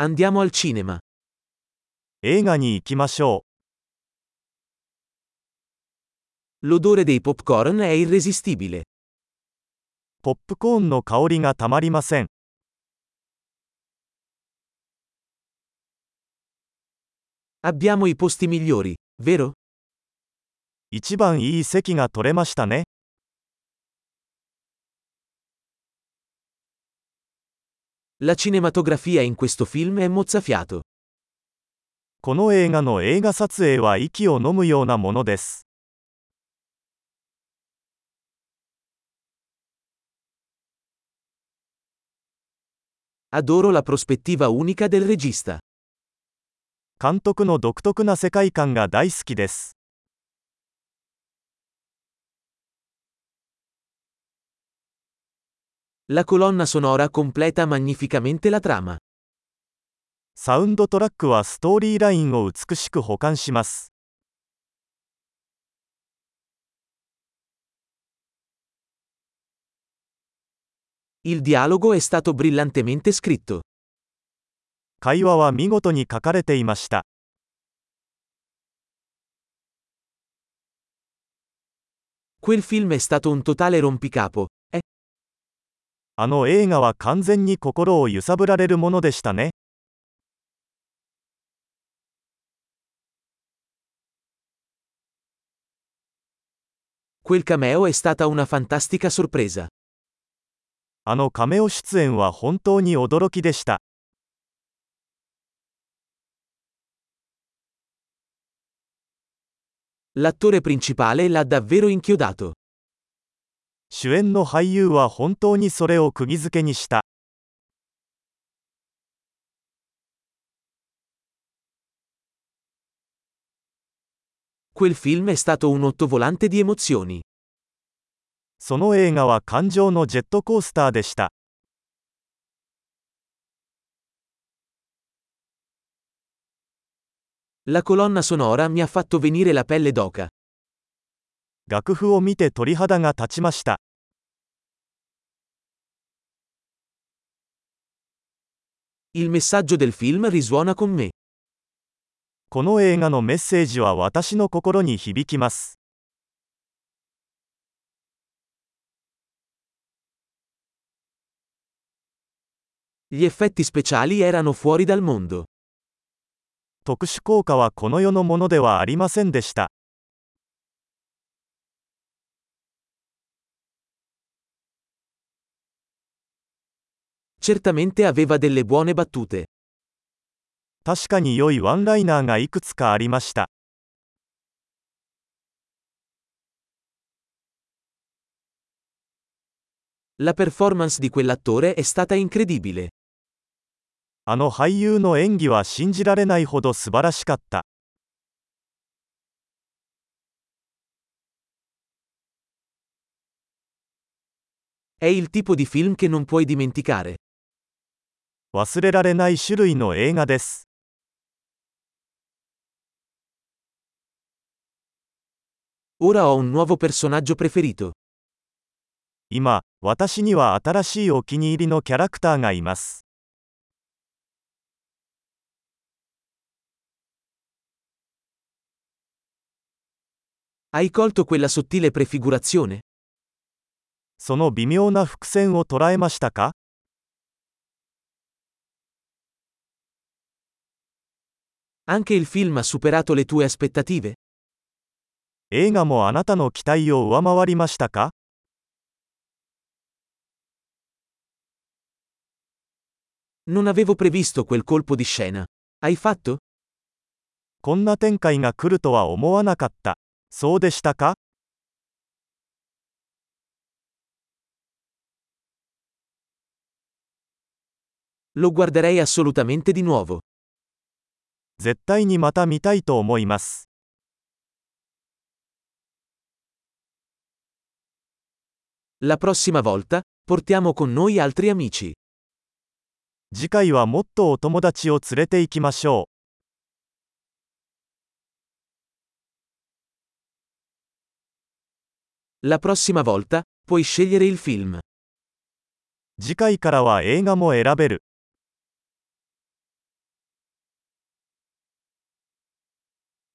Andiamo al cinema. 映画に行きましょ L'odore dei popcorn è irresistibile. う。ポップコーンの香りがたまりません。 Abbiamo i posti migliori, vero? 一番いい席が取れましたね。 La cinematografia in questo film è mozzafiato. この映画の映画撮影は息を飲むようなものです。 Adoro la prospettiva unica del regista. 監督の独特な世界観が大好きです。 La colonna sonora completa magnificamente la trama. サウンドトラックはストーリーラインを美しく保管します。 Il dialogo è stato brillantemente scritto. 会話は見事に書かれていました。 Quel film è stato un totale rompicapo. Eh, あの映画は完全に心を揺さぶられるものでしたね。quel cameo è stata una fantastica sorpresa. あのカメオ出演は本当に驚きでした。L'attore principale l'ha davvero inchiodato. 主演の俳優は本当にそれを釘付けにした。Quel film è stato un ottovolante di emozioni. その映画は感情のジェットコースターでした。La colonna sonora mi ha fatto venire la pelle d'oca. 楽譜を見て鳥肌が立ちました。Il messaggio del film risuona con me. この映画のメッセージは私の心に響きます。Gli effetti speciali erano fuori dal mondo. 特殊効果はこの世のものではありませんでした。Certamente aveva delle buone battute. 確かに良いワンライナーがいくつかありました。 La performance di quell'attore è stata incredibile. あの俳優の演技は信じられないほど素晴らしかった。 È il tipo di film che non puoi dimenticare. 忘れられない種類の映画です。Ora ho un nuovo personaggio preferito. 今、私には新しいお気に入りのキャラクターがいます。Hai colto quella sottile prefigurazione? その微妙な伏線を捉えましたか Anche il film ha superato le tue aspettative? 映画もあなたの期待を上回りましたか Non avevo previsto quel colpo di scena. Hai fatto? こんな展開が来るとは思わなかった。そうでしたか Lo guarderei assolutamente di nuovo. 絶対にまた見たいと思います。La prossima volta, portiamo con noi altri amici. 次回はもっとお友達を連れて行きましょう。La prossima volta, puoi scegliere il film. 次回からは映画も選べる。